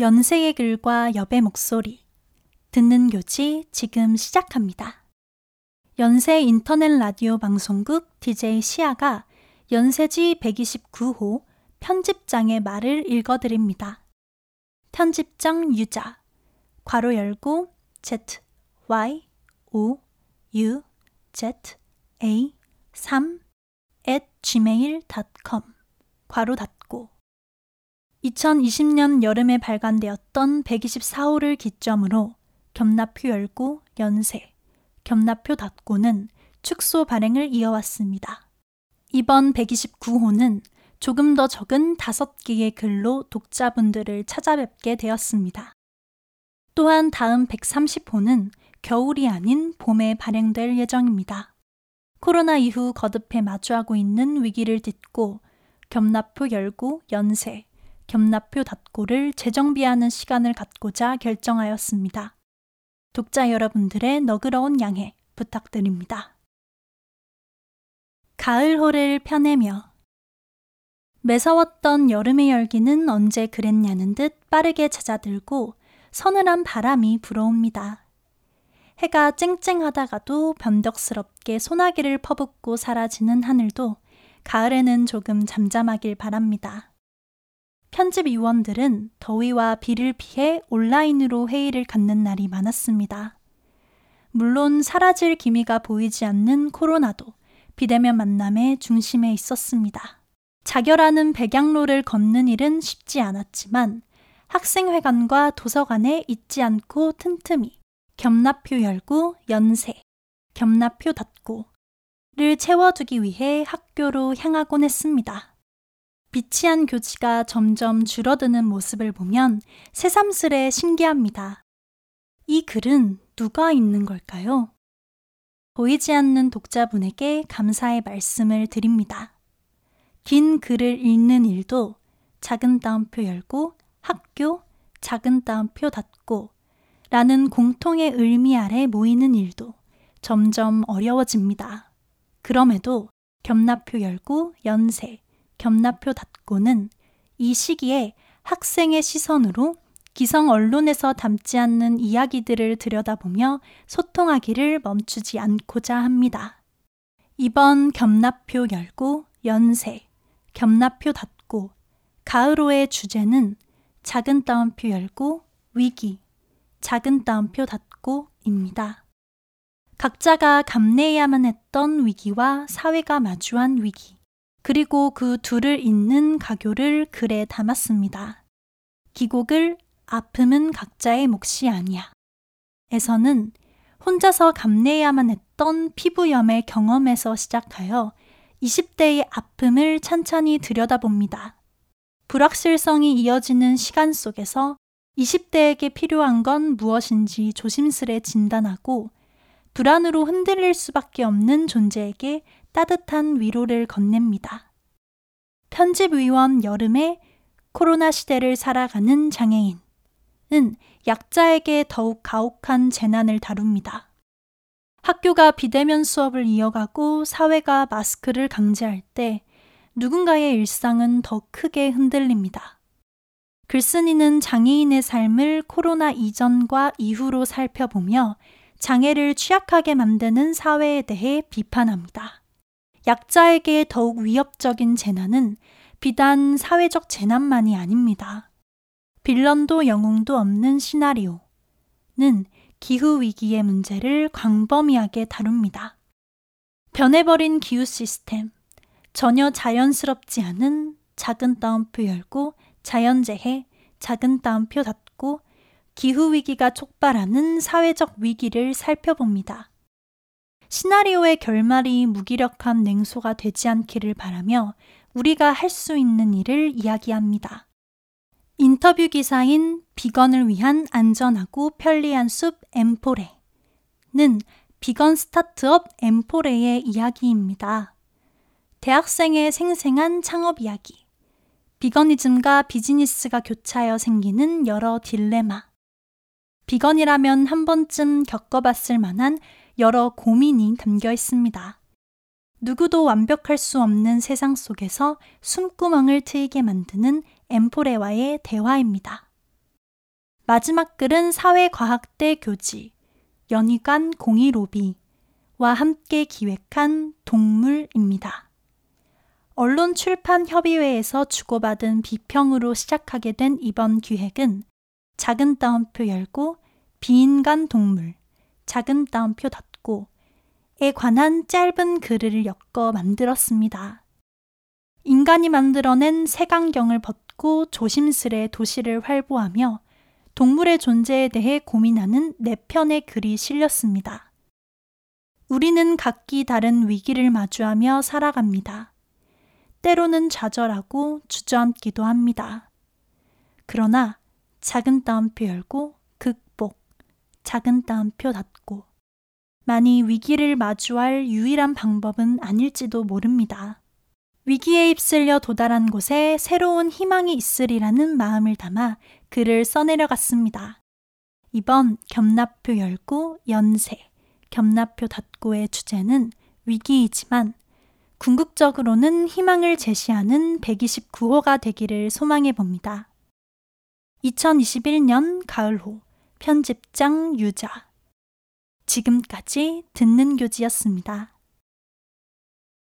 연세의 글과 여배 목소리. 듣는 교지 지금 시작합니다. 연세 인터넷 라디오 방송국 DJ 시아가 연세지 129호 편집장의 말을 읽어드립니다. 편집장 유자. 괄호 열고 Z Y O U Z A 3 at gmail.com 괄호 닫고 2020년 여름에 발간되었던 124호를 기점으로 겸납표 열고 연세, 겸납표 닫고는 축소 발행을 이어왔습니다. 이번 129호는 조금 더 적은 5개의 글로 독자분들을 찾아뵙게 되었습니다. 또한 다음 130호는 겨울이 아닌 봄에 발행될 예정입니다. 코로나 이후 거듭해 마주하고 있는 위기를 딛고 겸납표 열고 연세, 겸납표 닫고를 재정비하는 시간을 갖고자 결정하였습니다. 독자 여러분들의 너그러운 양해 부탁드립니다. 가을 호를 펴내며 매서웠던 여름의 열기는 언제 그랬냐는 듯 빠르게 찾아들고 서늘한 바람이 불어옵니다. 해가 쨍쨍하다가도 변덕스럽게 소나기를 퍼붓고 사라지는 하늘도 가을에는 조금 잠잠하길 바랍니다. 편집위원들은 더위와 비를 피해 온라인으로 회의를 갖는 날이 많았습니다. 물론 사라질 기미가 보이지 않는 코로나도 비대면 만남의 중심에 있었습니다. 자결하는 백양로를 걷는 일은 쉽지 않았지만 학생회관과 도서관에 잊지 않고 틈틈이 겸납표 열고 연세, 겸납표 닫고를 채워두기 위해 학교로 향하곤 했습니다. 비치한 교지가 점점 줄어드는 모습을 보면 새삼스레 신기합니다. 이 글은 누가 읽는 걸까요? 보이지 않는 독자분에게 감사의 말씀을 드립니다. 긴 글을 읽는 일도 작은 따옴표 열고 학교, 작은 따옴표 닫고 라는 공통의 의미 아래 모이는 일도 점점 어려워집니다. 그럼에도 겸납표 열고 연세, 겸납표 닫고는 이 시기에 학생의 시선으로 기성 언론에서 담지 않는 이야기들을 들여다보며 소통하기를 멈추지 않고자 합니다. 이번 겸납표 열고 연세, 겸납표 닫고 가을호의 주제는 작은 따옴표 열고 위기, 작은 따옴표 닫고입니다. 각자가 감내해야만 했던 위기와 사회가 마주한 위기. 그리고 그 둘을 잇는 가교를 글에 담았습니다. 기곡을 아픔은 각자의 몫이 아니야. 에서는 혼자서 감내해야만 했던 피부염의 경험에서 시작하여 20대의 아픔을 찬찬히 들여다봅니다. 불확실성이 이어지는 시간 속에서 20대에게 필요한 건 무엇인지 조심스레 진단하고 불안으로 흔들릴 수밖에 없는 존재에게 따뜻한 위로를 건넵니다. 편집위원 여름에 코로나 시대를 살아가는 장애인은 약자에게 더욱 가혹한 재난을 다룹니다. 학교가 비대면 수업을 이어가고 사회가 마스크를 강제할 때 누군가의 일상은 더 크게 흔들립니다. 글쓴이는 장애인의 삶을 코로나 이전과 이후로 살펴보며 장애를 취약하게 만드는 사회에 대해 비판합니다. 약자에게 더욱 위협적인 재난은 비단 사회적 재난만이 아닙니다. 빌런도 영웅도 없는 시나리오는 기후위기의 문제를 광범위하게 다룹니다. 변해버린 기후 시스템, 전혀 자연스럽지 않은 작은 따옴표 열고 자연재해, 작은 따옴표 닫고 기후위기가 촉발하는 사회적 위기를 살펴봅니다. 시나리오의 결말이 무기력한 냉소가 되지 않기를 바라며 우리가 할 수 있는 일을 이야기합니다. 인터뷰 기사인 비건을 위한 안전하고 편리한 숲 엠포레는 비건 스타트업 엠포레의 이야기입니다. 대학생의 생생한 창업 이야기, 비건이즘과 비즈니스가 교차하여 생기는 여러 딜레마, 비건이라면 한 번쯤 겪어봤을 만한 여러 고민이 담겨 있습니다. 누구도 완벽할 수 없는 세상 속에서 숨구멍을 트이게 만드는 엠포레와의 대화입니다. 마지막 글은 사회과학대 교지, 연희관 공이로비와 함께 기획한 동물입니다. 언론 출판 협의회에서 주고받은 비평으로 시작하게 된 이번 기획은 작은 따옴표 열고 비인간 동물, 작은 따옴표 닫고 에 관한 짧은 글을 엮어 만들었습니다. 인간이 만들어낸 색안경을 벗고 조심스레 도시를 활보하며 동물의 존재에 대해 고민하는 네 편의 글이 실렸습니다. 우리는 각기 다른 위기를 마주하며 살아갑니다. 때로는 좌절하고 주저앉기도 합니다. 그러나 작은 따옴표 열고 극복, 작은 따옴표 닫고 많이 위기를 마주할 유일한 방법은 아닐지도 모릅니다. 위기에 휩쓸려 도달한 곳에 새로운 희망이 있으리라는 마음을 담아 글을 써내려갔습니다. 이번 겸납표 열고 연세, 겸납표 닫고의 주제는 위기이지만 궁극적으로는 희망을 제시하는 129호가 되기를 소망해 봅니다. 2021년 가을호 편집장 유자 지금까지 듣는 교지였습니다.